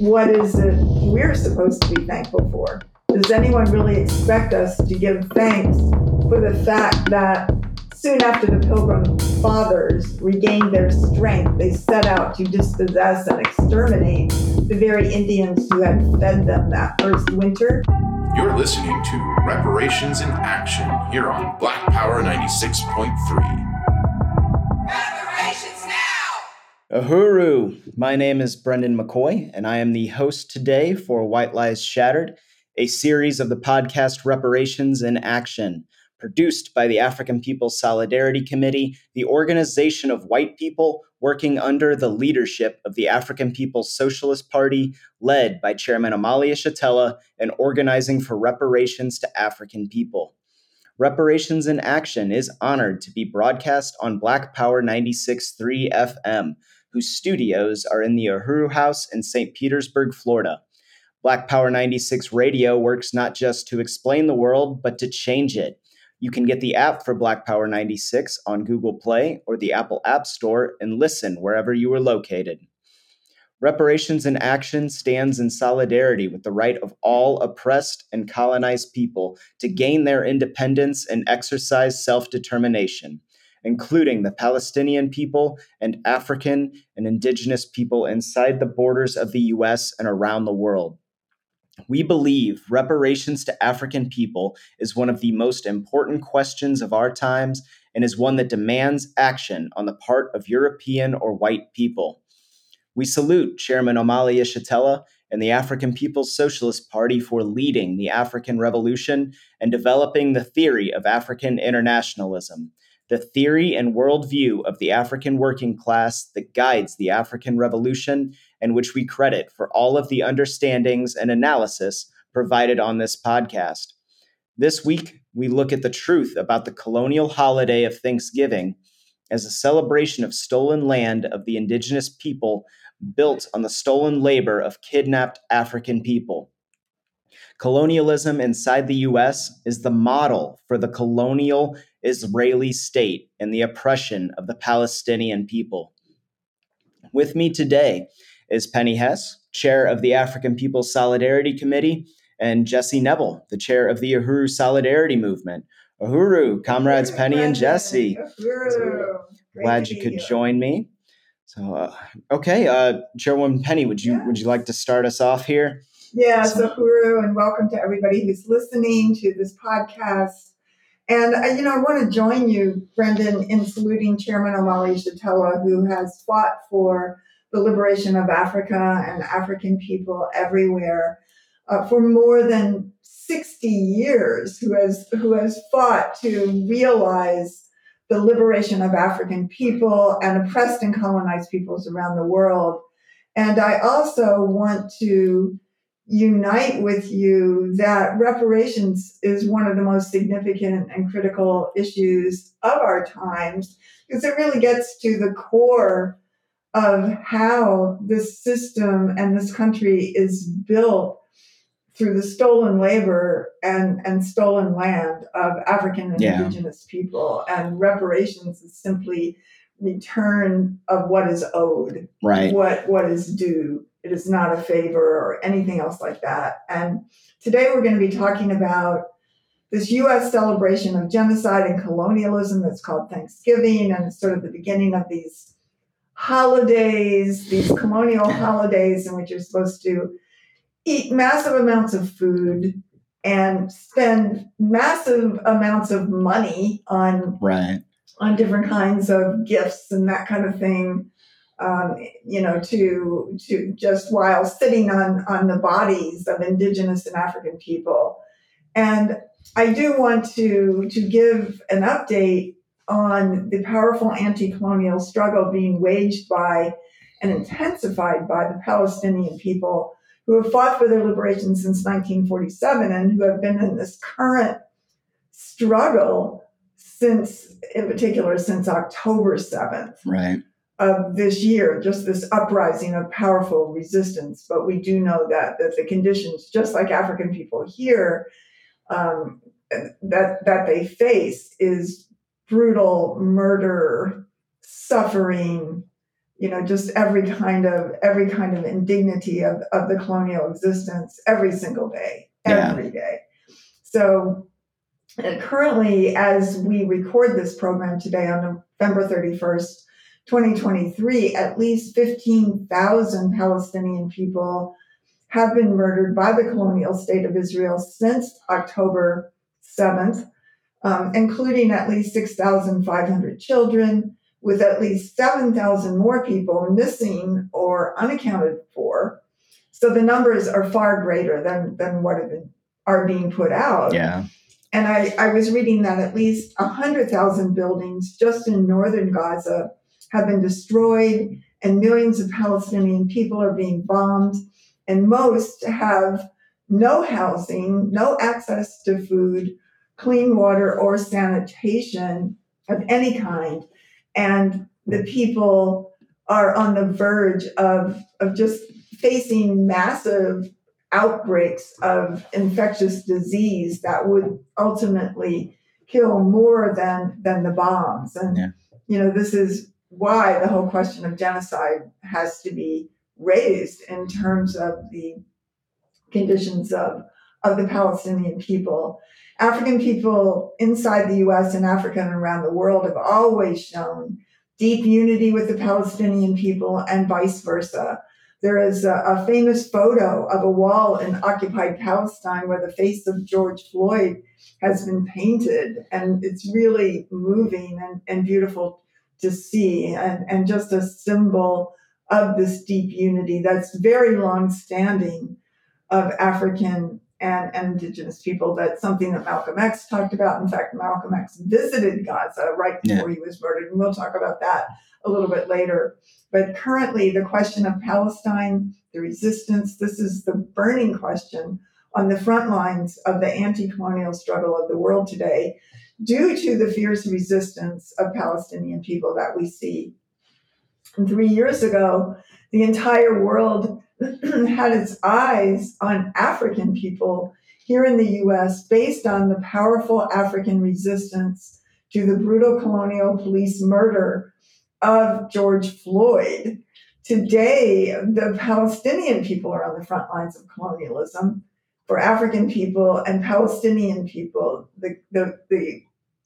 what is it we're supposed to be thankful for? Does anyone really expect us to give thanks for the fact that soon after the Pilgrim Fathers regained their strength, they set out to dispossess and exterminate the very Indians who had fed them that first winter? You're listening to Reparations in Action here on Black Power 96.3. Uhuru! My name is Brendan McCoy, and I am the host today for White Lies Shattered, a series of the podcast Reparations in Action, produced by the African People's Solidarity Committee, the organization of white people working under the leadership of the African People's Socialist Party, led by Chairman Omali Yeshitela, and organizing for reparations to African people. Reparations in Action is honored to be broadcast on Black Power 96.3 FM whose studios are in the Uhuru House in St. Petersburg, Florida. Black Power 96 Radio works not just to explain the world, but to change it. You can get the app for Black Power 96 on Google Play or the Apple App Store and listen wherever you are located. Reparations in Action stands in solidarity with the right of all oppressed and colonized people to gain their independence and exercise self determination including the Palestinian people and African and indigenous people inside the borders of the US and around the world. We believe reparations to African people is one of the most important questions of our times and is one that demands action on the part of European or white people. We salute Chairman Omali Yeshitela and the African People's Socialist Party for leading the African Revolution and developing the theory of African internationalism, the theory and worldview of the African working class that guides the African Revolution, and which we credit for all of the understandings and analysis provided on this podcast. This week, we look at the truth about the colonial holiday of Thanksgiving as a celebration of stolen land of the indigenous people built on the stolen labor of kidnapped African people. Colonialism inside the US is the model for the colonial Israeli state and the oppression of the Palestinian people. With me today is Penny Hess, chair of the African People's Solidarity Committee, and Jesse Nevel, the chair of the Uhuru Solidarity Movement. Uhuru, comrades Penny and Jesse. Glad you could join me. So, uh, okay, uh, Chairwoman Penny, would you would you like to start us off here? Yes, Uhuru, and welcome to everybody who's listening to this podcast. And, uh, you know, I want to join you, Brendan, in saluting Chairman Omali Yeshitela, who has fought for the liberation of Africa and African people everywhere uh, for more than 60 years, who has, who has fought to realize the liberation of African people and oppressed and colonized peoples around the world. And I also want to unite with you that reparations is one of the most significant and critical issues of our times because it really gets to the core of how this system and this country is built through the stolen labor and, and stolen land of African and yeah. indigenous people. And reparations is simply return of what is owed, right? What what is due. It is not a favor or anything else like that. And today we're going to be talking about this U.S. celebration of genocide and colonialism that's called Thanksgiving, and it's sort of the beginning of these holidays, these colonial holidays in which you're supposed to eat massive amounts of food and spend massive amounts of money on right on different kinds of gifts and that kind of thing um, you know, to to just while sitting on on the bodies of indigenous and African people. And I do want to to give an update on the powerful anti-colonial struggle being waged by and intensified by the Palestinian people who have fought for their liberation since 1947 and who have been in this current struggle since in particular since October 7th. Right of this year, just this uprising of powerful resistance. But we do know that that the conditions, just like African people here, um, that that they face is brutal murder, suffering, you know, just every kind of every kind of indignity of, of the colonial existence every single day, Yeah. every day. So currently, as we record this program today on November 31st, 2023, at least 15,000 Palestinian people have been murdered by the colonial state of Israel since October 7th, um, including at least 6,500 children, with at least 7,000 more people missing or unaccounted for. So the numbers are far greater than, than what have been, are being put out. Yeah. And I, I was reading that at least 100,000 buildings just in northern Gaza have been destroyed, and millions of Palestinian people are being bombed, and most have no housing, no access to food, clean water, or sanitation of any kind. And the people are on the verge of, of just facing massive outbreaks of infectious disease that would ultimately kill more than than the bombs and Yeah. you know this is why the whole question of genocide has to be raised in terms of the conditions of of the Palestinian people. African people inside the US and Africa and around the world have always shown deep unity with the Palestinian people and vice versa. There is a, a famous photo of a wall in occupied Palestine where the face of George Floyd has been painted, and it's really moving and, and beautiful to see, and, and just a symbol of this deep unity that's very long standing of African and, and indigenous people. That's something that Malcolm X talked about. In fact, Malcolm X visited Gaza right before he was murdered, and we'll talk about that a little bit later. But currently, the question of Palestine, the resistance, this is the burning question on the front lines of the anti colonial struggle of the world today, due to the fierce resistance of Palestinian people that we see. And three years ago, the entire world had its eyes on African people here in the US based on the powerful African resistance to the brutal colonial police murder of George Floyd. Today, the Palestinian people are on the front lines of colonialism. For African people and Palestinian people, the, the, the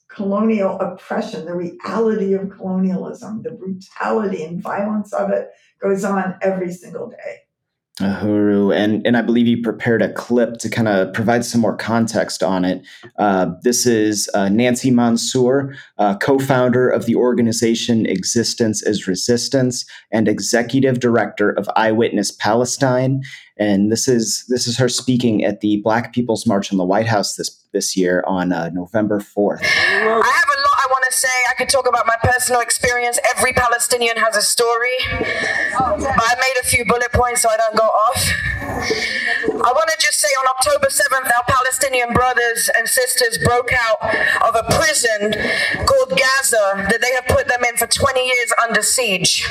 colonial oppression, the reality of colonialism, the brutality and violence of it goes on every single day. Uhuru, and and I believe you prepared a clip to kind of provide some more context on it. Uh, this is uh, Nancy Mansour, uh, co-founder of the organization Existence is Resistance and executive director of Eyewitness Palestine. And this is this is her speaking at the Black People's March in the White House this this year on uh, November fourth. Want to say. I could talk about my personal experience. Every Palestinian has a story. But I made a few bullet points so I don't go off. I want to just say on October 7th, our Palestinian brothers and sisters broke out of a prison called Gaza that they have put them in for 20 years under siege.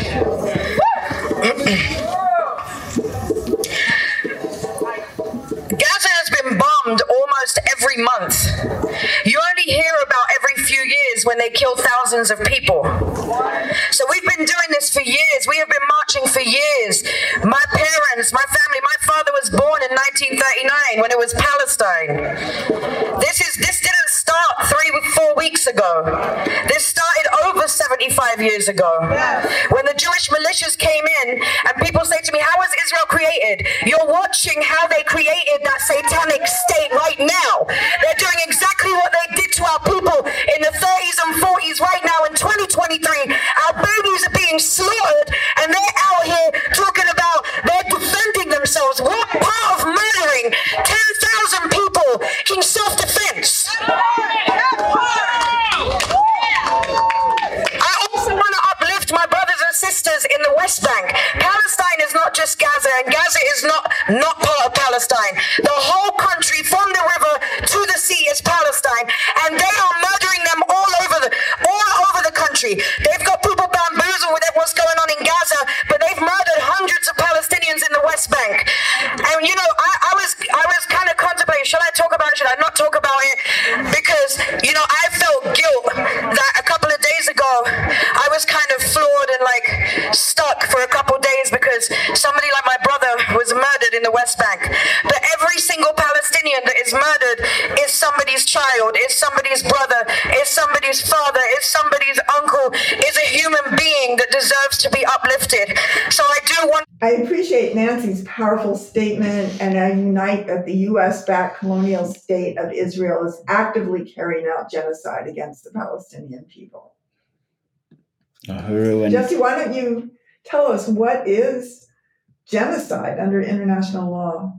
every month. You only hear about every few years when they kill thousands of people. So we've been doing this for years. We have been marching for years. My parents, my family, my father was born in 1939 when it was Palestine. This is this didn't start three, four weeks ago. This started over 75 years ago. When the Jewish militias came in, and people say to me, How was Israel created? You're watching how they created that satanic state right now. They're doing exactly what they did to our people in the 30s and 40s right now in 2023. Our babies are being slaughtered, and they're out here talking about they're defending themselves. What part of murdering 10,000 people in self defense? I also want to uplift my brothers and sisters in the West Bank. Palestine is not just Gaza, and Gaza is not not part of Palestine. The whole country, from the powerful statement, and I unite that the U.S. backed colonial state of Israel is actively carrying out genocide against the Palestinian people. Uhuru and Jesse, why don't you tell us what is genocide under international law?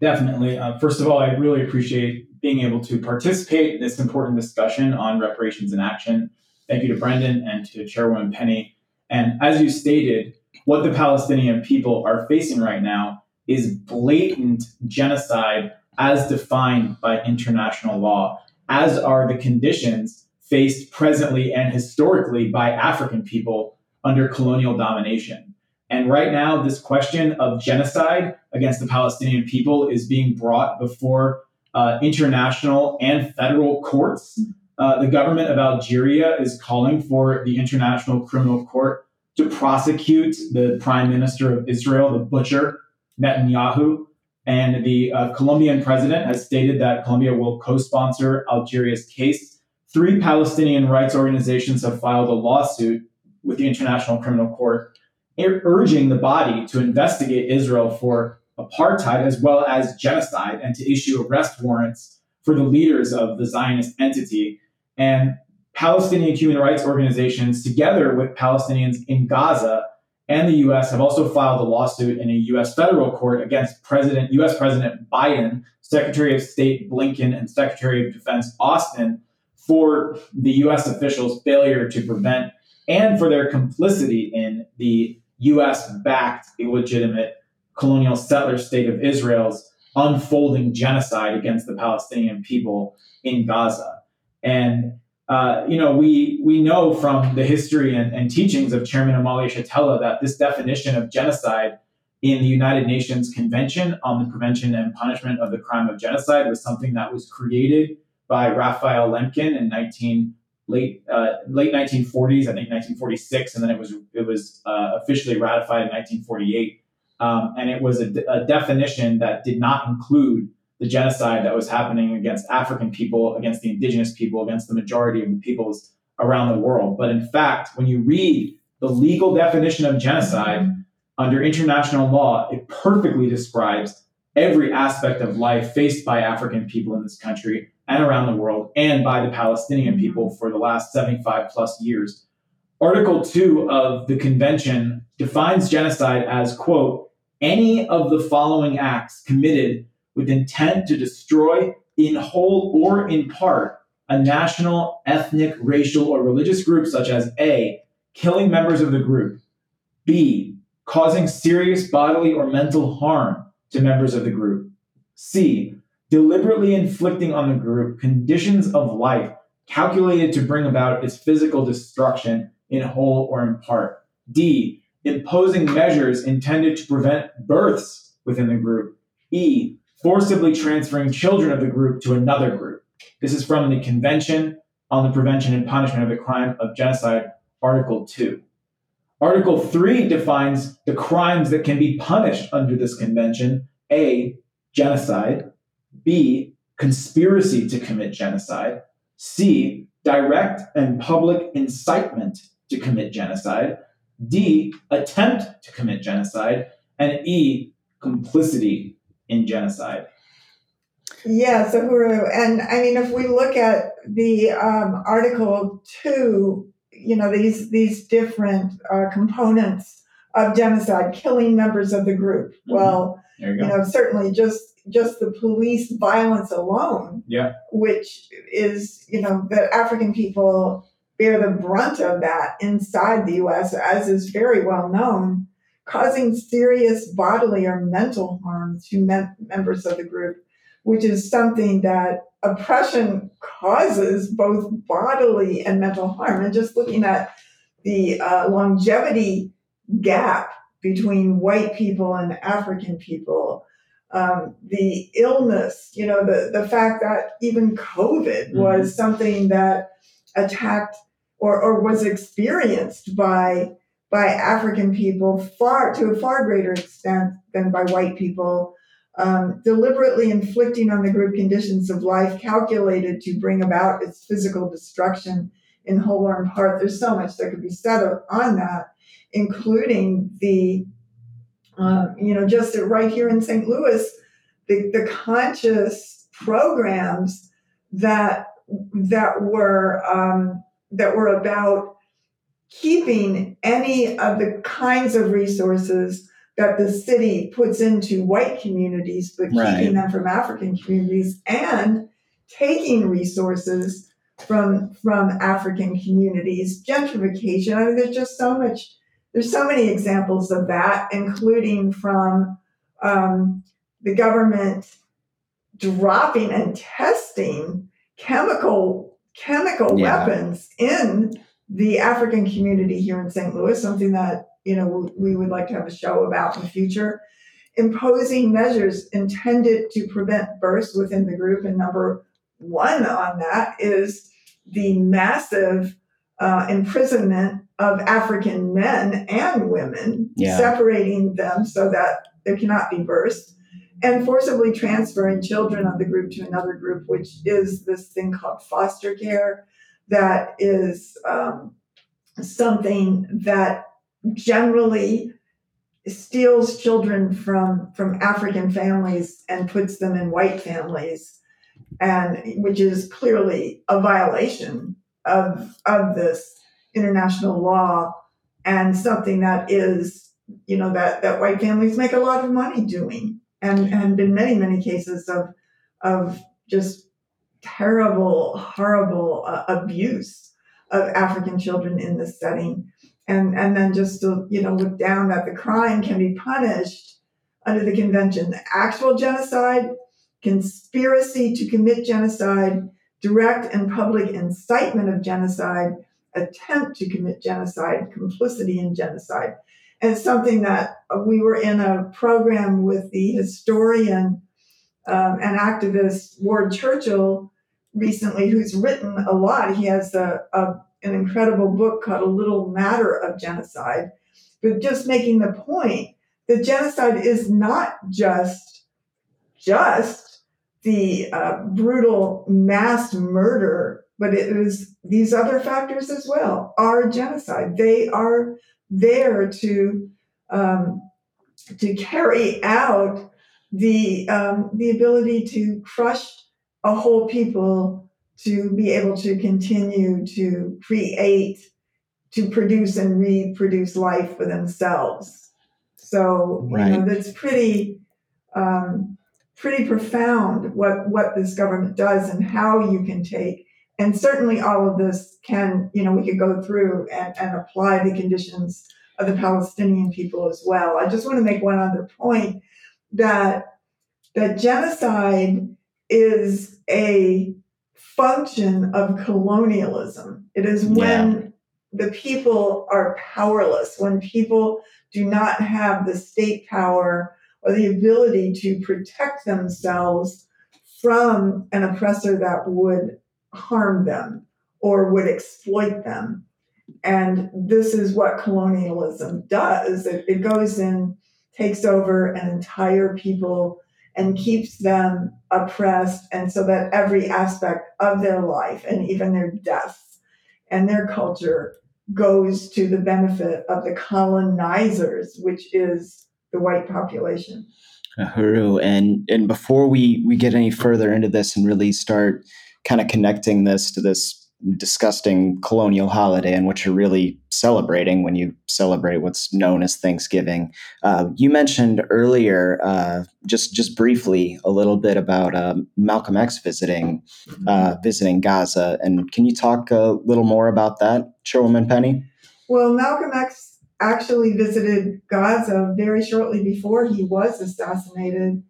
Definitely. Uh, first of all, I really appreciate being able to participate in this important discussion on reparations in action. Thank you to Brendan and to Chairwoman Penny. And as you stated, what the Palestinian people are facing right now is blatant genocide as defined by international law, as are the conditions faced presently and historically by African people under colonial domination. And right now, this question of genocide against the Palestinian people is being brought before uh, international and federal courts. Uh, the government of Algeria is calling for the International Criminal Court to prosecute the prime minister of Israel, the butcher, Netanyahu. And the uh, Colombian president has stated that Colombia will co sponsor Algeria's case. Three Palestinian rights organizations have filed a lawsuit with the International Criminal Court urging the body to investigate Israel for apartheid as well as genocide and to issue arrest warrants for the leaders of the Zionist entity. And Palestinian human rights organizations, together with Palestinians in Gaza and the US, have also filed a lawsuit in a US federal court against President, US President Biden, Secretary of State Blinken, and Secretary of Defense Austin for the US officials' failure to prevent and for their complicity in the US backed illegitimate colonial settler state of Israel's unfolding genocide against the Palestinian people in Gaza. And uh, you know, we we know from the history and, and teachings of Chairman Omali Yeshitela that this definition of genocide in the United Nations Convention on the Prevention and Punishment of the Crime of Genocide was something that was created by Raphael Lemkin in 19 late uh, late 1940s, I think 1946, and then it was it was uh, officially ratified in 1948. Um, and it was a, a, definition that did not include the genocide that was happening against African people, against the indigenous people, against the majority of the peoples around the world. But in fact, when you read the legal definition of genocide under international law, it perfectly describes every aspect of life faced by African people in this country and around the world and by the Palestinian people for the last 75 plus years. Article 2 of the convention defines genocide as, quote, any of the following acts committed with intent to destroy in whole or in part a national, ethnic, racial, or religious group, such as A, killing members of the group, B, causing serious bodily or mental harm to members of the group, C, deliberately inflicting on the group conditions of life calculated to bring about its physical destruction in whole or in part. D, imposing measures intended to prevent births within the group. E, forcibly transferring children of the group to another group. This is from the Convention on the Prevention and Punishment of the Crime of Genocide, Article 2. Article 3 defines the crimes that can be punished under this convention. A, genocide, B, conspiracy to commit genocide, C, direct and public incitement to commit genocide, D, attempt to commit genocide, and E, complicity in genocide. Yeah, Uhuru. And I mean, if we look at the um, Article 2, you know, these, these different uh, components of genocide, killing members of the group. Mm-hmm. Well, you, you know, certainly just just the police violence alone, yeah, which is you know the African people bear the brunt of that inside the U.S. as is very well known, causing serious bodily or mental harm to mem- members of the group, which is something that oppression causes both bodily and mental harm. And just looking at the uh, longevity gap between white people and African people um, the illness, you know, the, the fact that even COVID mm-hmm. was something that attacked or, or was experienced by by African people far to a far greater extent than by white people, um, deliberately inflicting on the group conditions of life calculated to bring about its physical destruction in whole or in part. There's so much that could be said on that, including the, um, you know, just right here in St. Louis, the, the conscious programs that that were um, that were about keeping any of the kinds of resources that the city puts into white communities, but right. keeping them from African communities and taking resources from from African communities. Gentrification. I mean, there's just so much. There's so many examples of that, including from um, the government dropping and testing chemical chemical yeah. weapons in the African community here in St. Louis, something that you know we would like to have a show about in the future. Imposing measures intended to prevent births within the group, and number one on that is the massive uh, imprisonment of African men and women, yeah. separating them so that there cannot be births and forcibly transferring children of the group to another group, which is this thing called foster care, that is um, something that generally steals children from from African families and puts them in white families, and which is clearly a violation of of this international law and something that is you know that that white families make a lot of money doing and and in many many cases of of just terrible horrible uh, abuse of African children in this setting. And and then just to you know look down that the crime can be punished under the convention. The actual genocide conspiracy to commit genocide direct and public incitement of genocide attempt to commit genocide complicity in genocide. And something that we were in a program with the historian um, and activist Ward Churchill recently, who's written a lot. He has a, a, an incredible book called A Little Matter of Genocide, but just making the point that genocide is not just just the uh, brutal mass murder, but it is these other factors as well are genocide. They are there to um, to carry out the um, the ability to crush a whole people to be able to continue to create to produce and reproduce life for themselves so right. you know that's pretty um, pretty profound what what this government does and how you can take and certainly all of this can, you know, we could go through and, and apply the conditions of the Palestinian people as well. I just want to make one other point that that genocide is a function of colonialism. It is when yeah. the people are powerless, when people do not have the state power or the ability to protect themselves from an oppressor that would harm them or would exploit them. And this is what colonialism does it, it goes in, takes over an entire people and keeps them oppressed, and so that every aspect of their life and even their deaths and their culture goes to the benefit of the colonizers, which is the white population. Huru, and and before we we get any further into this and really start kind of connecting this to this disgusting colonial holiday and what you're really celebrating when you celebrate what's known as Thanksgiving. Uh, you mentioned earlier, uh, just just briefly, a little bit about uh, Malcolm X visiting uh, visiting Gaza, and can you talk a little more about that, Chairwoman Penny? Well, Malcolm X actually visited Gaza very shortly before he was assassinated,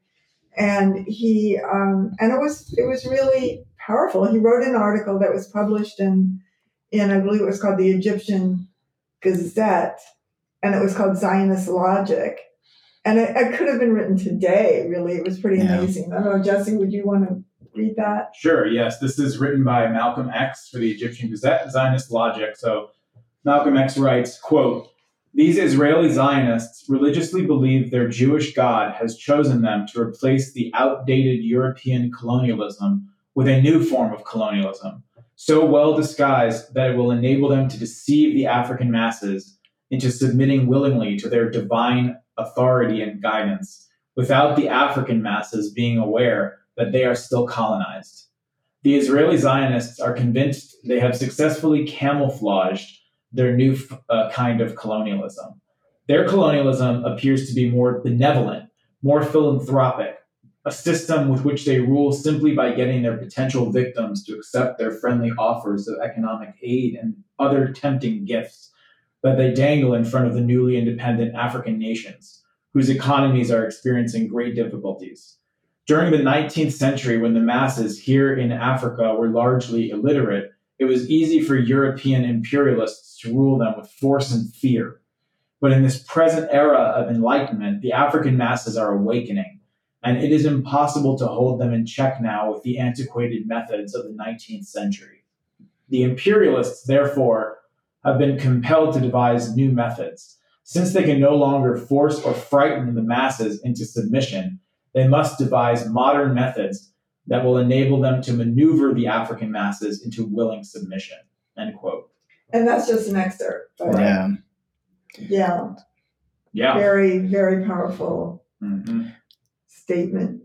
and he um, and it was it was really powerful. He wrote an article that was published in, in I believe it was called the Egyptian Gazette, and it was called Zionist Logic. And it, it could have been written today, really. It was pretty yeah. amazing. I don't know, Jesse, would you want to read that? Sure, yes. This is written by Malcolm X for the Egyptian Gazette, Zionist Logic. So Malcolm X writes, quote, These Israeli Zionists religiously believe their Jewish God has chosen them to replace the outdated European colonialism with a new form of colonialism, so well disguised that it will enable them to deceive the African masses into submitting willingly to their divine authority and guidance, without the African masses being aware that they are still colonized. The Israeli Zionists are convinced they have successfully camouflaged their new uh, kind of colonialism. Their colonialism appears to be more benevolent, more philanthropic, a system with which they rule simply by getting their potential victims to accept their friendly offers of economic aid and other tempting gifts that they dangle in front of the newly independent African nations, whose economies are experiencing great difficulties. During the 19th century, when the masses here in Africa were largely illiterate, it was easy for European imperialists to rule them with force and fear. But in this present era of enlightenment, the African masses are awakening, and it is impossible to hold them in check now with the antiquated methods of the 19th century. The imperialists, therefore, have been compelled to devise new methods. Since they can no longer force or frighten the masses into submission, they must devise modern methods that will enable them to maneuver the African masses into willing submission. End quote. And that's just an excerpt. But yeah. Yeah. Yeah. Very, very powerful mm-hmm. Statement.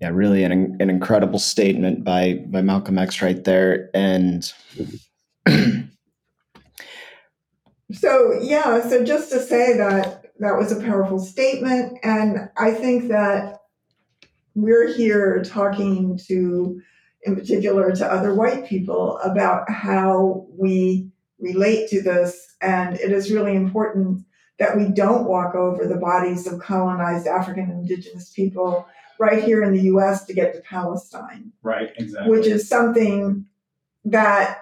Yeah, really an, an incredible statement by by Malcolm X right there. And so yeah, so just to say that that was a powerful statement, and I think that we're here talking to, in particular, to other white people about how we relate to this. And it is really important that we don't walk over the bodies of colonized African indigenous people right here in the US to get to Palestine. Right, exactly. Which is something that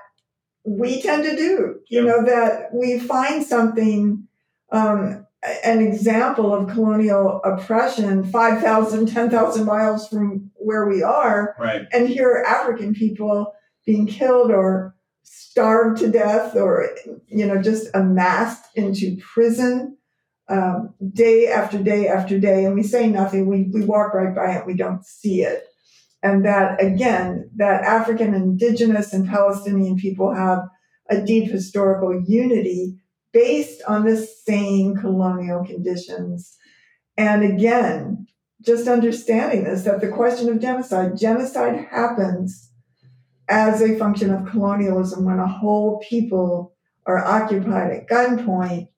we tend to do. You know, that we find something um, an example of colonial oppression 5,000, 10,000 miles from where we are. Right. And here are African people being killed or starved to death or, you know, just amassed into prison um, day after day after day. And we say nothing. We, we walk right by it. We don't see it. And that, again, that African, indigenous, and Palestinian people have a deep historical unity based on the same colonial conditions. And again, just understanding this that the question of genocide, genocide happens as a function of colonialism when a whole people are occupied at gunpoint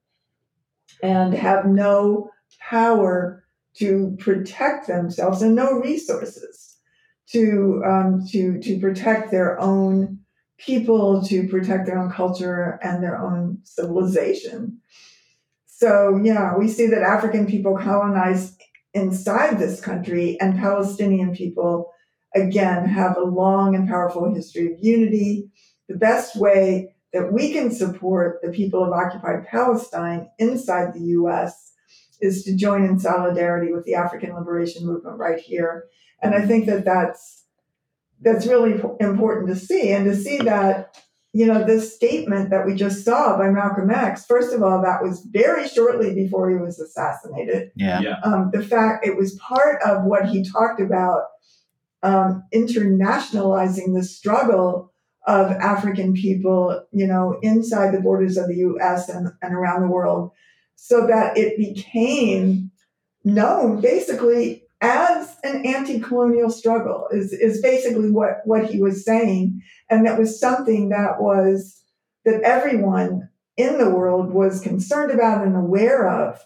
and have no power to protect themselves and no resources to um, to to protect their own people to protect their own culture and their own civilization. So, yeah, we see that African people colonized inside this country and Palestinian people, again, have a long and powerful history of unity. The best way that we can support the people of occupied Palestine inside the US is to join in solidarity with the African liberation movement right here. And I think that that's that's really important to see and to see that you know this statement that we just saw by malcolm x first of all that was very shortly before he was assassinated yeah, yeah. Um, the fact it was part of what he talked about um, internationalizing the struggle of african people you know inside the borders of the us and, and around the world so that it became known basically as an anti-colonial struggle is, is basically what, what he was saying. And that was something that was that everyone in the world was concerned about and aware of.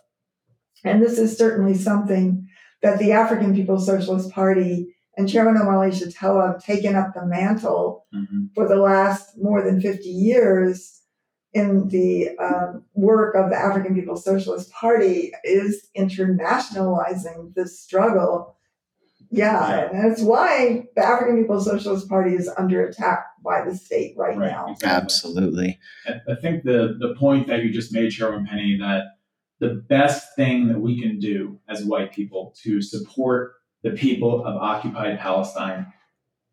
And this is certainly something that the African People's Socialist Party and Chairman Omali Yeshitela have taken up the mantle mm-hmm. for the last more than 50 years in the um, work of the African People's Socialist Party is internationalizing this struggle. Yeah, and that's why the African People's Socialist Party is under attack by the state right, right now. Exactly. Absolutely. I think the the point that you just made, Chairman Penny, that the best thing that we can do as white people to support the people of occupied Palestine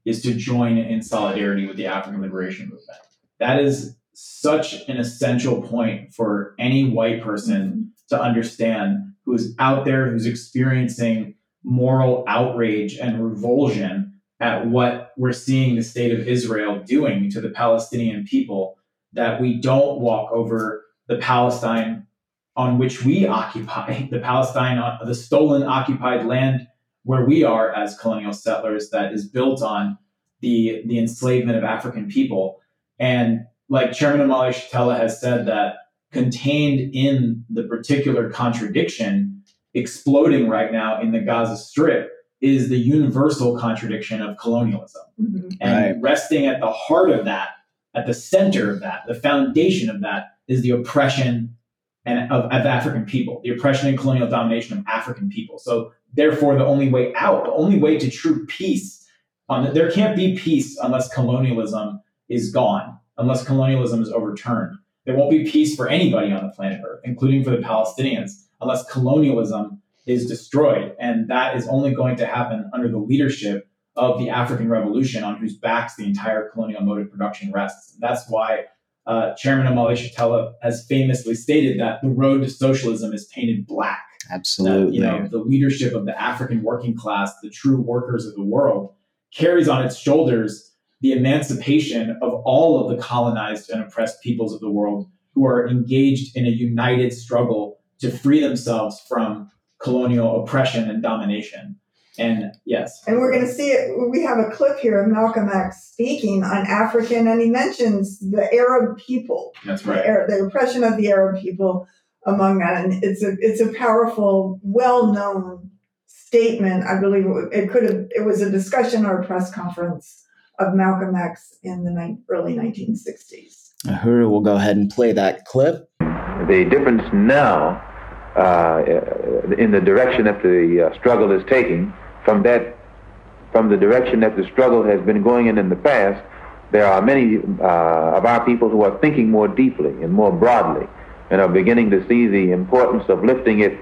is to join in solidarity with the African liberation movement. That is such an essential point for any white person to understand who's out there, who's experiencing moral outrage and revulsion at what we're seeing the state of Israel doing to the Palestinian people, that we don't walk over the Palestine on which we occupy, the Palestine, the stolen occupied land where we are as colonial settlers, that is built on the, the enslavement of African people. And like Chairman Omali Yeshitela has said, that contained in the particular contradiction exploding right now in the Gaza Strip is the universal contradiction of colonialism. Mm-hmm. And right. resting at the heart of that, at the center of that, the foundation of that is the oppression and of, of African people, the oppression and colonial domination of African people. So therefore, the only way out, the only way to true peace, there can't be peace unless colonialism is gone, unless colonialism is overturned. There won't be peace for anybody on the planet Earth, including for the Palestinians, unless colonialism is destroyed. And that is only going to happen under the leadership of the African Revolution, on whose backs the entire colonial mode of production rests. That's why uh, Chairman Omali Yeshitela has famously stated that the road to socialism is painted black. Absolutely. That, you know, the leadership of the African working class, the true workers of the world, carries on its shoulders the emancipation of all of the colonized and oppressed peoples of the world who are engaged in a united struggle to free themselves from colonial oppression and domination. And yes. And we're going to see it. We have a clip here of Malcolm X speaking on African, and he mentions the Arab people. That's right. The, the oppression of the Arab people among that. And it's a, it's a powerful, well known statement. I believe it could have, it was a discussion or a press conference of Malcolm X in the ni- early 1960s. Uhuru will go ahead and play that clip. The difference now uh, in the direction that the uh, struggle is taking from that from the direction that the struggle has been going in in the past, there are many uh, of our people who are thinking more deeply and more broadly and are beginning to see the importance of lifting it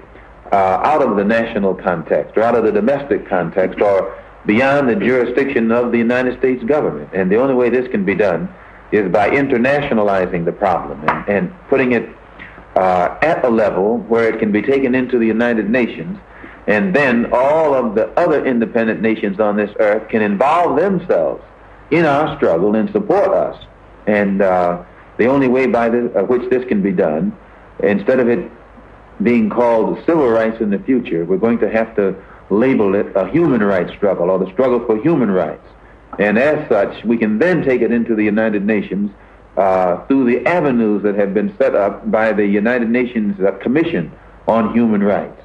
uh, out of the national context or out of the domestic context or beyond the jurisdiction of the United States government. And the only way this can be done is by internationalizing the problem and, and putting it uh, at a level where it can be taken into the United Nations. And then all of the other independent nations on this earth can involve themselves in our struggle and support us. And uh, the only way by which this can be done, instead of it being called civil rights in the future, we're going to have to label it a human rights struggle or the struggle for human rights. And as such, we can then take it into the United Nations uh, through the avenues that have been set up by the United Nations uh, Commission on Human Rights.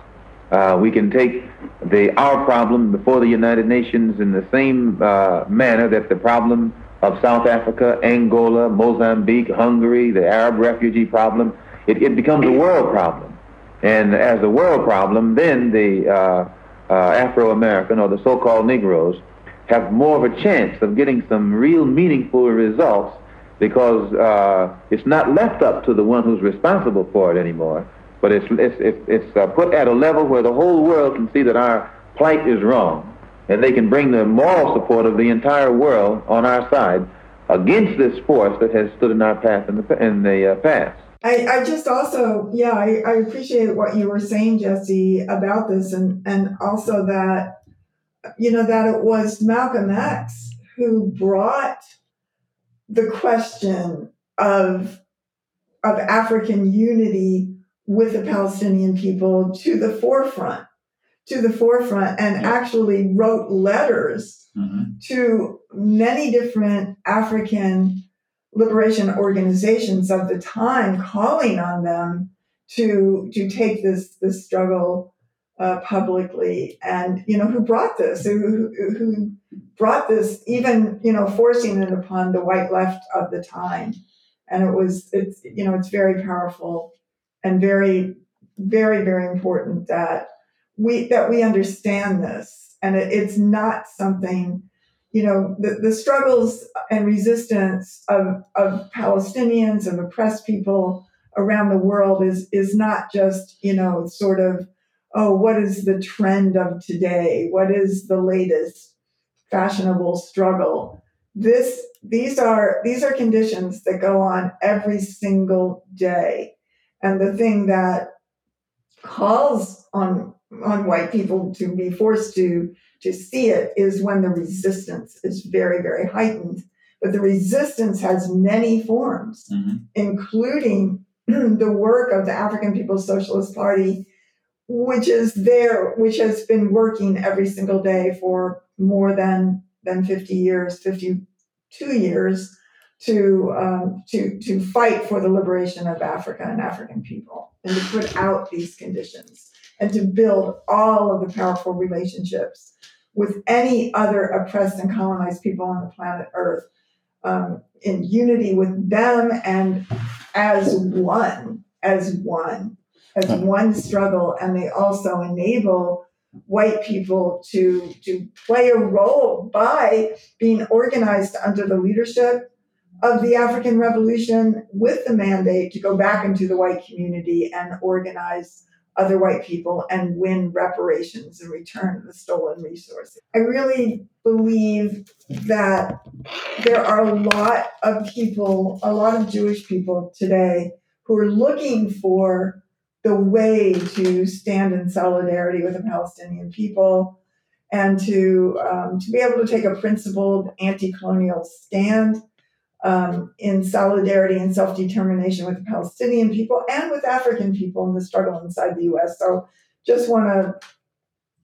Uh, we can take the our problem before the United Nations in the same uh, manner that the problem of South Africa, Angola, Mozambique, Hungary, the Arab refugee problem, it, it becomes a world problem. And as a world problem, then the uh, uh, Afro American or the so called Negroes have more of a chance of getting some real meaningful results because uh, it's not left up to the one who's responsible for it anymore, but it's, it's, it's, it's uh, put at a level where the whole world can see that our plight is wrong and they can bring the moral support of the entire world on our side against this force that has stood in our path in the, in the uh, past. I, I just also, yeah, I, I appreciate what you were saying, Jesse, about this, and, and also that, you know, that it was Malcolm X who brought the question of, of African unity with the Palestinian people to the forefront, to the forefront, and actually wrote letters mm-hmm. to many different African liberation organizations of the time calling on them to to take this this struggle uh, publicly. And you know who brought this? Who, who brought this even you know forcing it upon the white left of the time? And it was it's you know it's very powerful and very very very important that we that we understand this and it, it's not something you know, the, the struggles and resistance of, of Palestinians and oppressed people around the world is, is not just, you know, sort of, oh, what is the trend of today? What is the latest fashionable struggle? this these are these are conditions that go on every single day and the thing that calls on on white people to be forced to to see it is when the resistance is very very heightened but the resistance has many forms Mhm. including the work of the african people's socialist party which is there which has been working every single day for more than than 50 years 52 years to um, to to fight for the liberation of Africa and African people, and to put out these conditions, and to build all of the powerful relationships with any other oppressed and colonized people on the planet Earth, um, in unity with them and as one, as one, as one struggle, and they also enable white people to to play a role by being organized under the leadership of the African Revolution with the mandate to go back into the white community and organize other white people and win reparations and return the stolen resources. I really believe that there are a lot of people, a lot of Jewish people today who are looking for the way to stand in solidarity with the Palestinian people and to um, to be able to take a principled anti-colonial stand um, in solidarity and self determination with the Palestinian people and with African people in the struggle inside the U.S. So, just want to,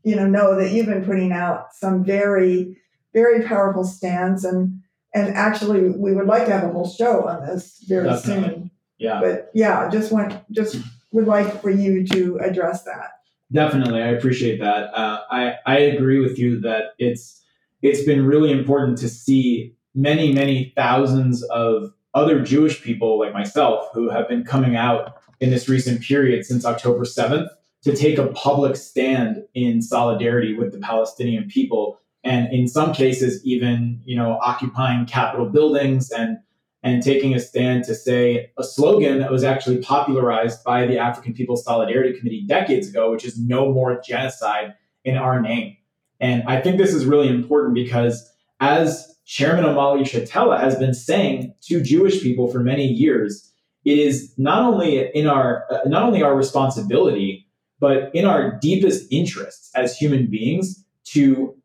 you know, know that you've been putting out some very, very powerful stands, and and actually, we would like to have a whole show on this very Definitely. soon. Yeah. But yeah, just want just would like for you to address that. Definitely, I appreciate that. Uh, I I agree with you that it's it's been really important to see many many thousands of other Jewish people like myself who have been coming out in this recent period since October seventh to take a public stand in solidarity with the Palestinian people, and in some cases even you know occupying Capitol buildings and and taking a stand to say a slogan that was actually popularized by the African People's Solidarity Committee decades ago, which is no more genocide in our name. And I think this is really important because as Chairman Omali Yeshitela has been saying to Jewish people for many years, it is not only in our uh, not only our responsibility, but in our deepest interests as human beings to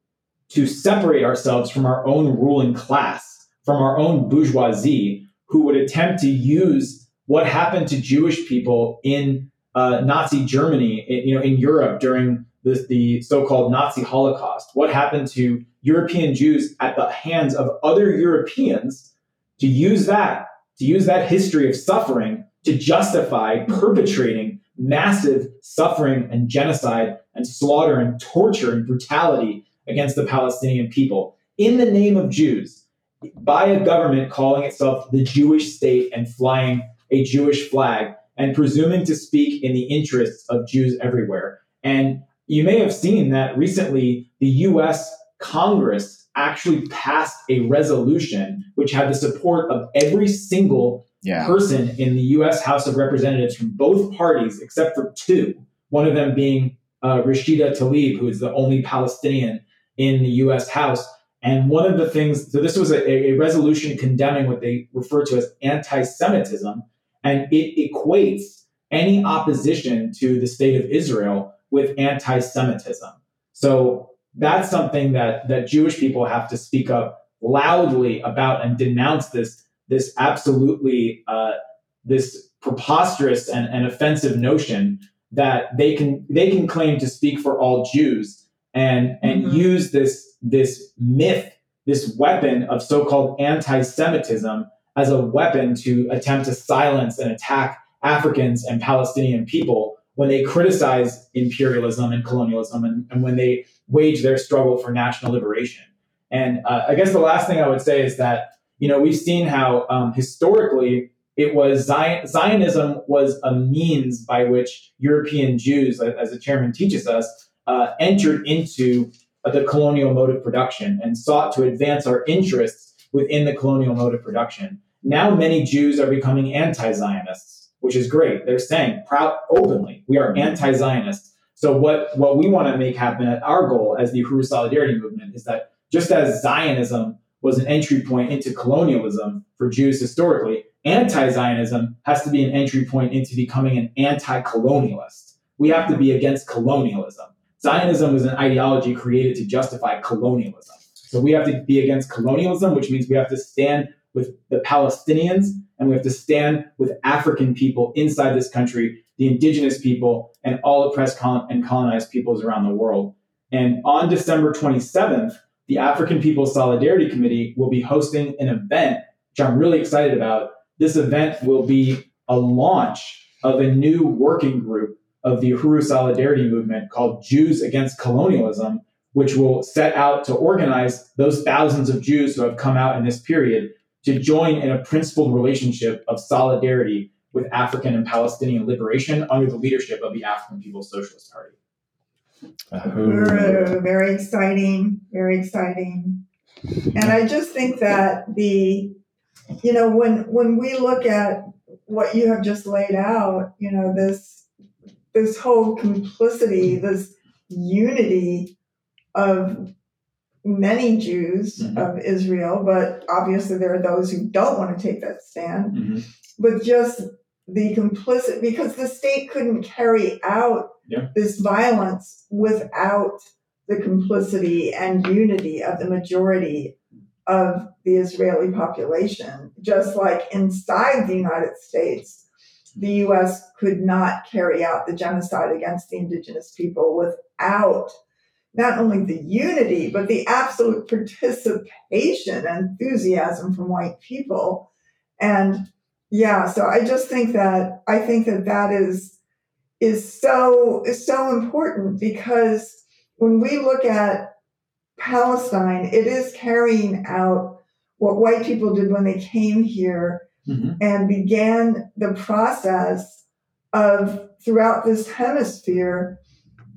to separate ourselves from our own ruling class from our own bourgeoisie who would attempt to use what happened to Jewish people in uh, Nazi Germany, in, you know, in Europe during the, the so-called Nazi Holocaust. What happened to European Jews at the hands of other Europeans to use that to use that history of suffering to justify perpetrating massive suffering and genocide and slaughter and torture and brutality against the Palestinian people in the name of Jews by a government calling itself the Jewish state and flying a Jewish flag and presuming to speak in the interests of Jews everywhere. And you may have seen that recently the US Congress actually passed a resolution which had the support of every single Yeah. person in the US House of Representatives from both parties except for two, one of them being uh, Rashida Tlaib, who is the only Palestinian in the US House. And one of the things, so this was a, a resolution condemning what they refer to as anti Semitism, and it equates any opposition to the state of Israel with anti Semitism. So that's something that, that Jewish people have to speak up loudly about and denounce this, this absolutely, uh, this preposterous and, and offensive notion that they can, they can claim to speak for all Jews and, and Mhm. use this this myth, this weapon of so-called anti-Semitism as a weapon to attempt to silence and attack Africans and Palestinian people when they criticize imperialism and colonialism and, and when they wage their struggle for national liberation. And uh, I guess the last thing I would say is that you know we've seen how um, historically it was Zion, Zionism was a means by which European Jews, as the chairman teaches us, uh, entered into uh, the colonial mode of production and sought to advance our interests within the colonial mode of production. Now, many Jews are becoming anti Zionists, which is great. They're saying proud openly, we are mm-hmm. anti Zionist. So, what, what we want to make happen at our goal as the Uhuru Solidarity Movement is that just as Zionism was an entry point into colonialism for Jews historically. Anti Zionism has to be an entry point into becoming an anti colonialist. We have to be against colonialism. Zionism was an ideology created to justify colonialism. So we have to be against colonialism, which means we have to stand with the Palestinians and we have to stand with African people inside this country, the indigenous people, and all oppressed and colonized peoples around the world. And on December 27th, the African People's Solidarity Committee will be hosting an event, which I'm really excited about. This event will be a launch of a new working group of the Uhuru Solidarity Movement called Jews Against Colonialism, which will set out to organize those thousands of Jews who have come out in this period to join in a principled relationship of solidarity with African and Palestinian liberation under the leadership of the African People's Socialist Party. Uh, very exciting, very exciting. And I just think that the, you know, when when we look at what you have just laid out, you know, this this whole complicity, this unity of many Jews mm-hmm. of Israel, but obviously there are those who don't want to take that stand. Mm-hmm. But just the complicit, because the state couldn't carry out yeah. this violence without the complicity and unity of the majority of the Israeli population. Just like inside the United States, the US could not carry out the genocide against the indigenous people without not only the unity, but the absolute participation and enthusiasm from white people. And yeah, so I just think that I think that that is is so is so important because when we look at Palestine, it is carrying out what white people did when they came here mm-hmm. and began the process of throughout this hemisphere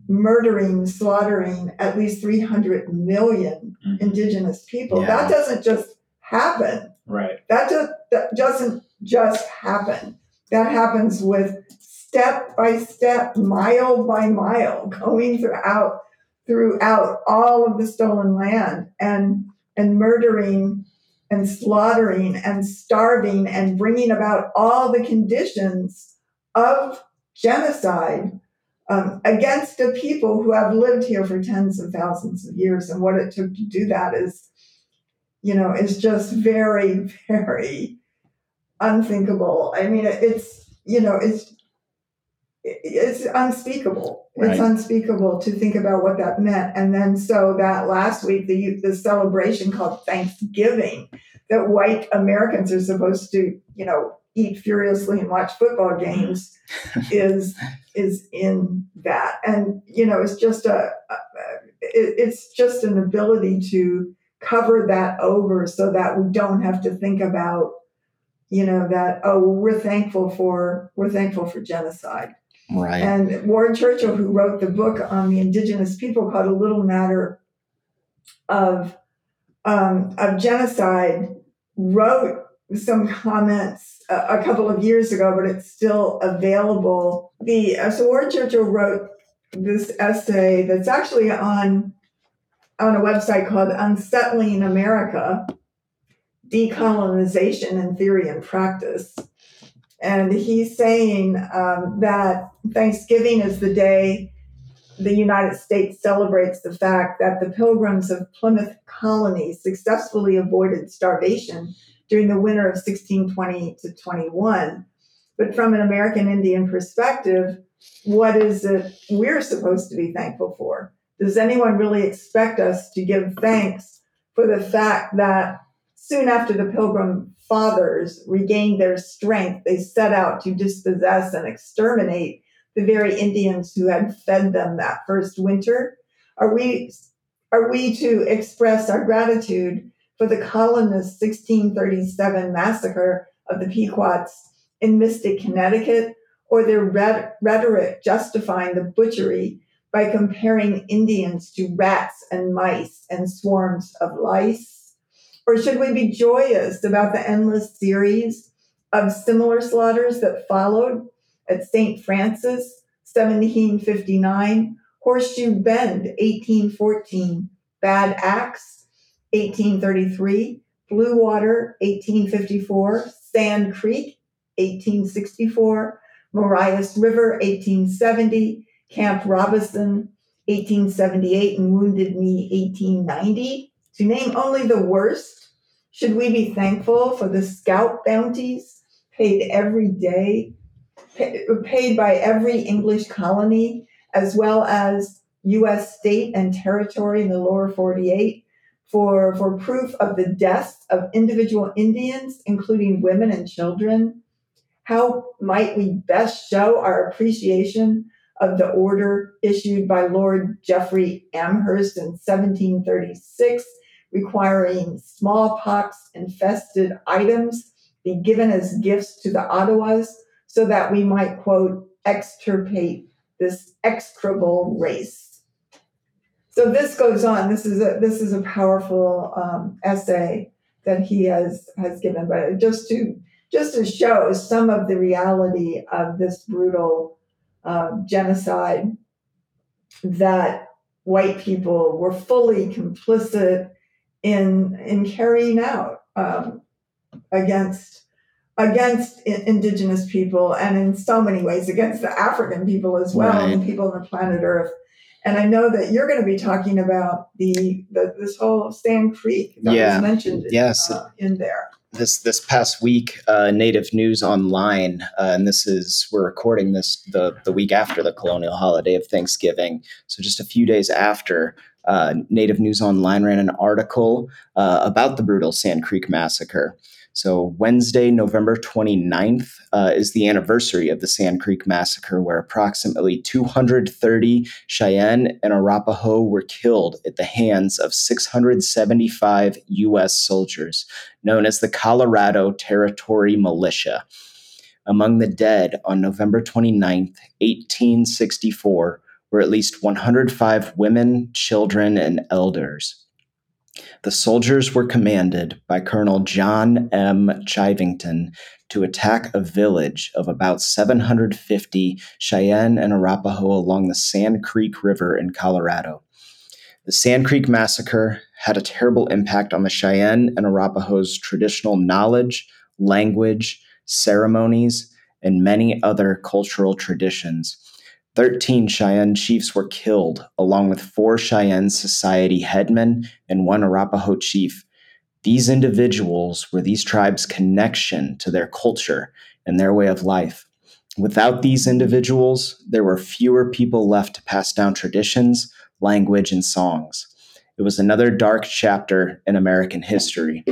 murdering, slaughtering at least 300 million mm-hmm. indigenous people. Yeah. That doesn't just happen. Right. That, just, that doesn't just happen. That happens with step by step, mile by mile, going throughout throughout all of the stolen land and and murdering and slaughtering and starving and bringing about all the conditions of genocide um, against a people who have lived here for tens of thousands of years. And what it took to do that is, you know, is just very, very unthinkable. I mean, it's, you know, it's it's unspeakable. Right. It's unspeakable to think about what that meant. And then so that last week, the the celebration called Thanksgiving, that white Americans are supposed to, you know, eat furiously and watch football games, is is in that. And you know, it's just a, a it, it's just an ability to cover that over so that we don't have to think about you know that oh we're thankful for we're thankful for genocide Right. And Ward Churchill, who wrote the book on the indigenous people called A Little Matter of, um, of Genocide, wrote some comments a, a, couple of years ago, but it's still available. The uh, so Ward Churchill wrote this essay that's actually on on a website called Unsettling America: Decolonization in Theory and Practice. And he's saying um, that Thanksgiving is the day the United States celebrates the fact that the pilgrims of Plymouth colony successfully avoided starvation during the winter of 1620 to 21. But from an American Indian perspective, what is it we're supposed to be thankful for? Does anyone really expect us to give thanks for the fact that soon after the pilgrim fathers regained their strength, they set out to dispossess and exterminate the very Indians who had fed them that first winter? Are we are we to express our gratitude for the colonists' 1637 massacre of the Pequots in Mystic, Connecticut, or their rhetoric justifying the butchery by comparing Indians to rats and mice and swarms of lice? Or should we be joyous about the endless series of similar slaughters that followed at St. Francis, 1759, Horseshoe Bend, 1814, Bad Axe, 1833, Blue Water, 1854, Sand Creek, 1864, Marias River, 1870, Camp Robinson, 1878, and Wounded Knee, 1890. To name only the worst, should we be thankful for the scalp bounties paid every day, paid by every English colony, as well as U.S. state and territory in the lower 48 for, for proof of the deaths of individual Indians, including women and children? How might we best show our appreciation of the order issued by Lord Jeffrey Amherst in 1736, requiring smallpox infested items be given as gifts to the Ottawas so that we might, quote, extirpate this execrable race? So this goes on. This is a this is a powerful um, essay that he has has given, but just to just to show some of the reality of this brutal um, genocide that white people were fully complicit in in carrying out um, against against indigenous people and in so many ways against the African people as well right. and people on the planet Earth. And I know that you're going to be talking about the, the this whole Sand Creek that yeah. was mentioned yes. Uh, in there. This this past week, uh, Native News Online, uh, and this is we're recording this the the week after the colonial holiday of Thanksgiving. So just a few days after, uh, Native News Online ran an article uh, about the brutal Sand Creek massacre. So, Wednesday, November 29th, uh, is the anniversary of the Sand Creek Massacre, where approximately 230 Cheyenne and Arapaho were killed at the hands of 675 U.S. soldiers, known as the Colorado Territory Militia. Among the dead on November 29th, 1864, were at least 105 women, children, and elders. The soldiers were commanded by Colonel John M. Chivington to attack a village of about 750 Cheyenne and Arapaho along the Sand Creek River in Colorado. The Sand Creek Massacre had a terrible impact on the Cheyenne and Arapaho's traditional knowledge, language, ceremonies, and many other cultural traditions. 13 Cheyenne chiefs were killed, along with four Cheyenne Society headmen and one Arapaho chief. These individuals were these tribes' connection to their culture and their way of life. Without these individuals, there were fewer people left to pass down traditions, language, and songs. It was another dark chapter in American history.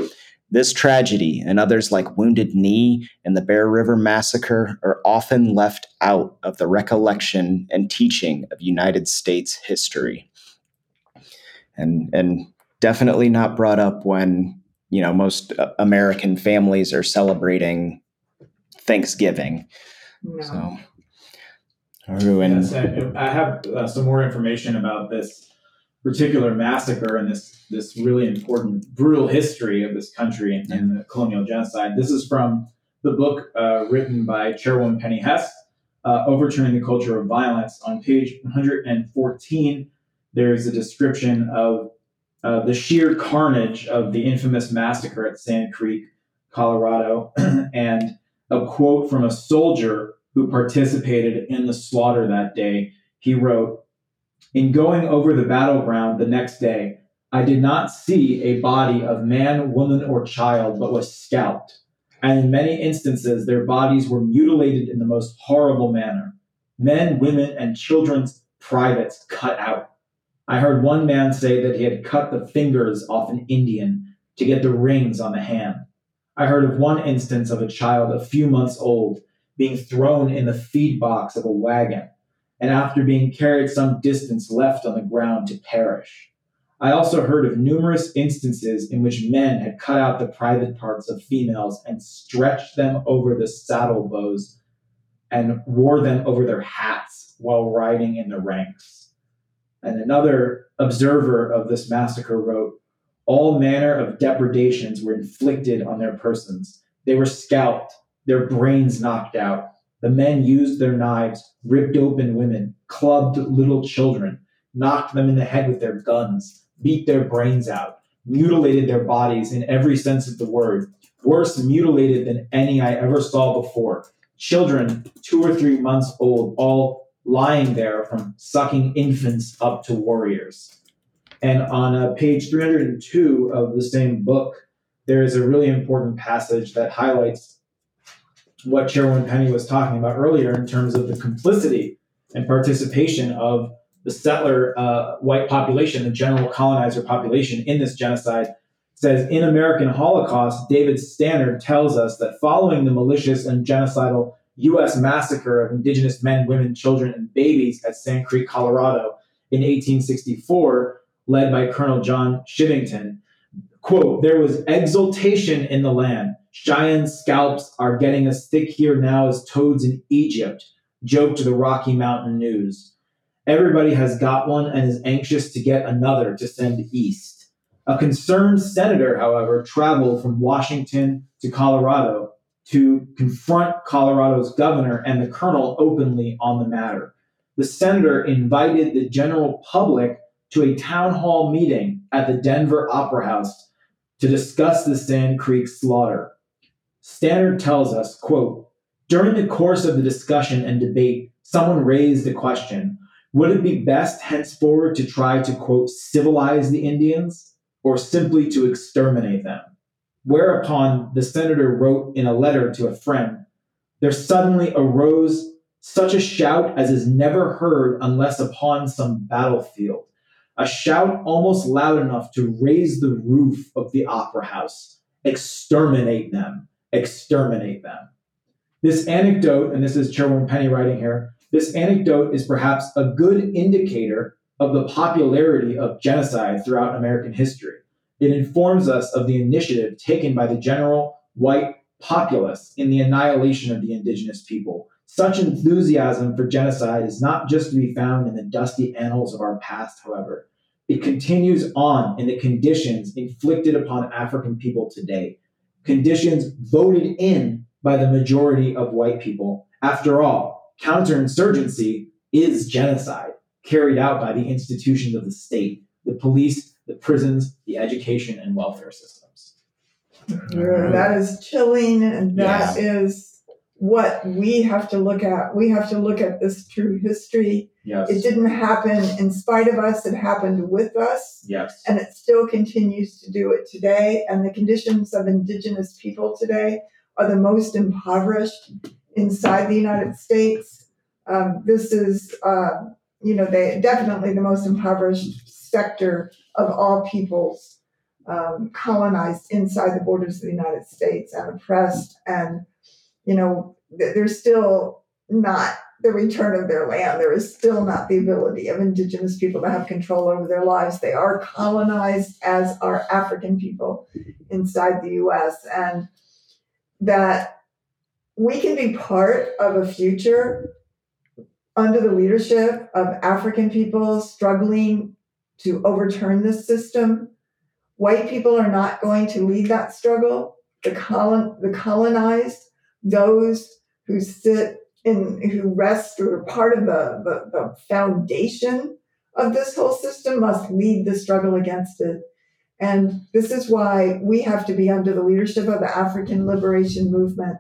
This tragedy and others like Wounded Knee and the Bear River Massacre are often left out of the recollection and teaching of United States history. And, and definitely not brought up when, you know, most uh, American families are celebrating Thanksgiving. No. So, Yes, I have uh, some more information about this particular massacre and this this really important brutal history of this country and, and the colonial genocide. This is from the book uh, written by Chairwoman Penny Hess, uh, Overturning the Culture of Violence. On page 114, there is a description of uh, the sheer carnage of the infamous massacre at Sand Creek, Colorado, and a quote from a soldier who participated in the slaughter that day. He wrote, in going over the battleground the next day, I did not see a body of man, woman, or child, but was scalped. And in many instances, their bodies were mutilated in the most horrible manner. Men, women, and children's privates cut out. I heard one man say that he had cut the fingers off an Indian to get the rings on the hand. I heard of one instance of a child a few months old being thrown in the feed box of a wagon and after being carried some distance left on the ground to perish. I also heard of numerous instances in which men had cut out the private parts of females and stretched them over the saddle bows and wore them over their hats while riding in the ranks. And another observer of this massacre wrote, All manner of depredations were inflicted on their persons. They were scalped, their brains knocked out, the men used their knives, ripped open women, clubbed little children, knocked them in the head with their guns, beat their brains out, mutilated their bodies in every sense of the word, worse mutilated than any I ever saw before. Children, two or three months old, all lying there from sucking infants up to warriors. And on uh, page 302 of the same book, there is a really important passage that highlights what Chairwoman Penny was talking about earlier in terms of the complicity and participation of the settler uh, white population, the general colonizer population in this genocide. Says in American Holocaust, David Stannard tells us that following the malicious and genocidal U.S. massacre of indigenous men, women, children, and babies at Sand Creek, Colorado in 1864, led by Colonel John Chivington, quote, there was exultation in the land. Cheyenne scalps are getting as thick here now as toads in Egypt, joked the Rocky Mountain News. Everybody has got one and is anxious to get another to send east. A concerned senator, however, traveled from Washington to Colorado to confront Colorado's governor and the colonel openly on the matter. The senator invited the general public to a town hall meeting at the Denver Opera House to discuss the Sand Creek slaughter. Stannard tells us, quote, during the course of the discussion and debate, someone raised the question would it be best henceforward to try to, quote, civilize the Indians or simply to exterminate them? Whereupon the senator wrote in a letter to a friend, there suddenly arose such a shout as is never heard unless upon some battlefield, a shout almost loud enough to raise the roof of the opera house. Exterminate them, exterminate them. This anecdote, and this is Chairwoman Penny writing here, this anecdote is perhaps a good indicator of the popularity of genocide throughout American history. It informs us of the initiative taken by the general white populace in the annihilation of the indigenous people. Such enthusiasm for genocide is not just to be found in the dusty annals of our past, however. It continues on in the conditions inflicted upon African people today, conditions voted in by the majority of white people. After all, counterinsurgency is genocide carried out by the institutions of the state, the police, the prisons, the education and welfare systems. That is chilling, and that yes. is what we have to look at. We have to look at this true history. Yes. It didn't happen in spite of us, it happened with us. Yes. And it still continues to do it today. And the conditions of indigenous people today are the most impoverished inside the United States. Um, this is, uh, you know, they definitely the most impoverished sector of all peoples um, colonized inside the borders of the United States and oppressed, and you know, there's still not the return of their land. There is still not the ability of indigenous people to have control over their lives. They are colonized as are African people inside the US. And that we can be part of a future under the leadership of African people struggling to overturn this system. White people are not going to lead that struggle. The, colon, the colonized, those who sit in, who rest or are part of the, the, the foundation of this whole system must lead the struggle against it. And this is why we have to be under the leadership of the African liberation movement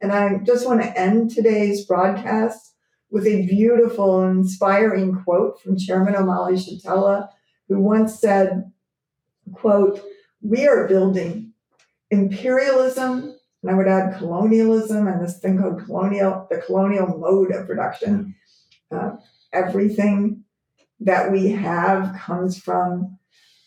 and I just want to end today's broadcast with a beautiful, inspiring quote from Chairman Omali Yeshitela, who once said, quote, we are building imperialism, and I would add colonialism and this thing called colonial, the colonial mode of production. Uh, everything that we have comes from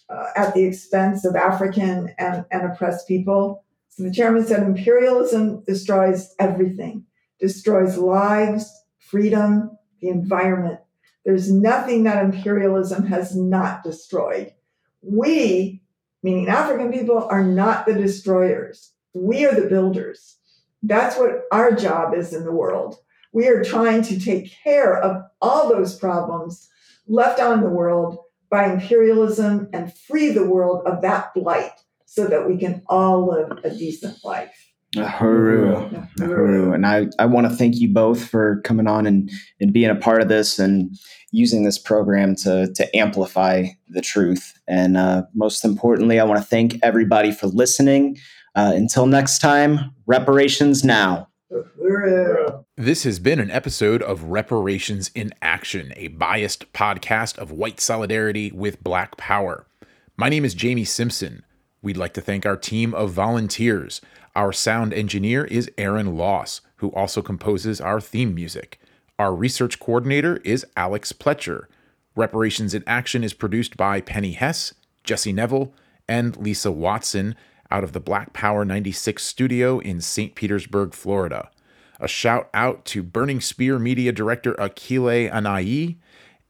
uh, at the expense of African and, and oppressed people. So the chairman said imperialism destroys everything, destroys lives, freedom, the environment. There's nothing that imperialism has not destroyed. We, meaning African people, are not the destroyers. We are the builders. That's what our job is in the world. We are trying to take care of all those problems left on the world by imperialism and free the world of that blight so that we can all live a decent life. Uhuru. Uhuru. And I, I want to thank you both for coming on and, and being a part of this and using this program to, to amplify the truth. And uh, most importantly, I want to thank everybody for listening. Uh, until next time, reparations now. This has been an episode of Reparations in Action, a biased podcast of white solidarity with black power. My name is Jamie Simpson. We'd like to thank our team of volunteers. Our sound engineer is Aaron Loss, who also composes our theme music. Our research coordinator is Alex Pletcher. Reparations in Action is produced by Penny Hess, Jesse Nevel, and Lisa Watson out of the Black Power 96 studio in St. Petersburg, Florida. A shout out to Burning Spear media director Akile Anai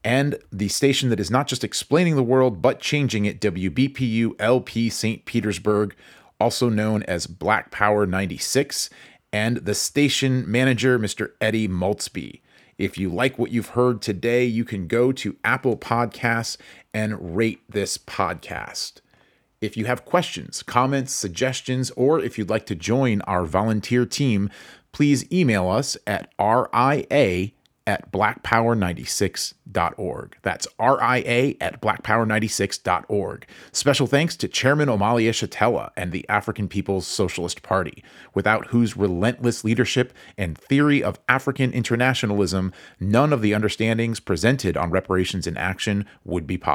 and the station that is not just explaining the world but changing it, WBPU LP St. Petersburg, also known as Black Power 96, and the station manager, Mr. Eddie Maltzby. If you like what you've heard today, you can go to Apple Podcasts and rate this podcast. If you have questions, comments, suggestions, or if you'd like to join our volunteer team, please email us at ria at blackpower96.org. That's RIA at blackpower96.org. Special thanks to Chairman Omali Yeshitela and the African People's Socialist Party, without whose relentless leadership and theory of African internationalism, none of the understandings presented on reparations in action would be possible.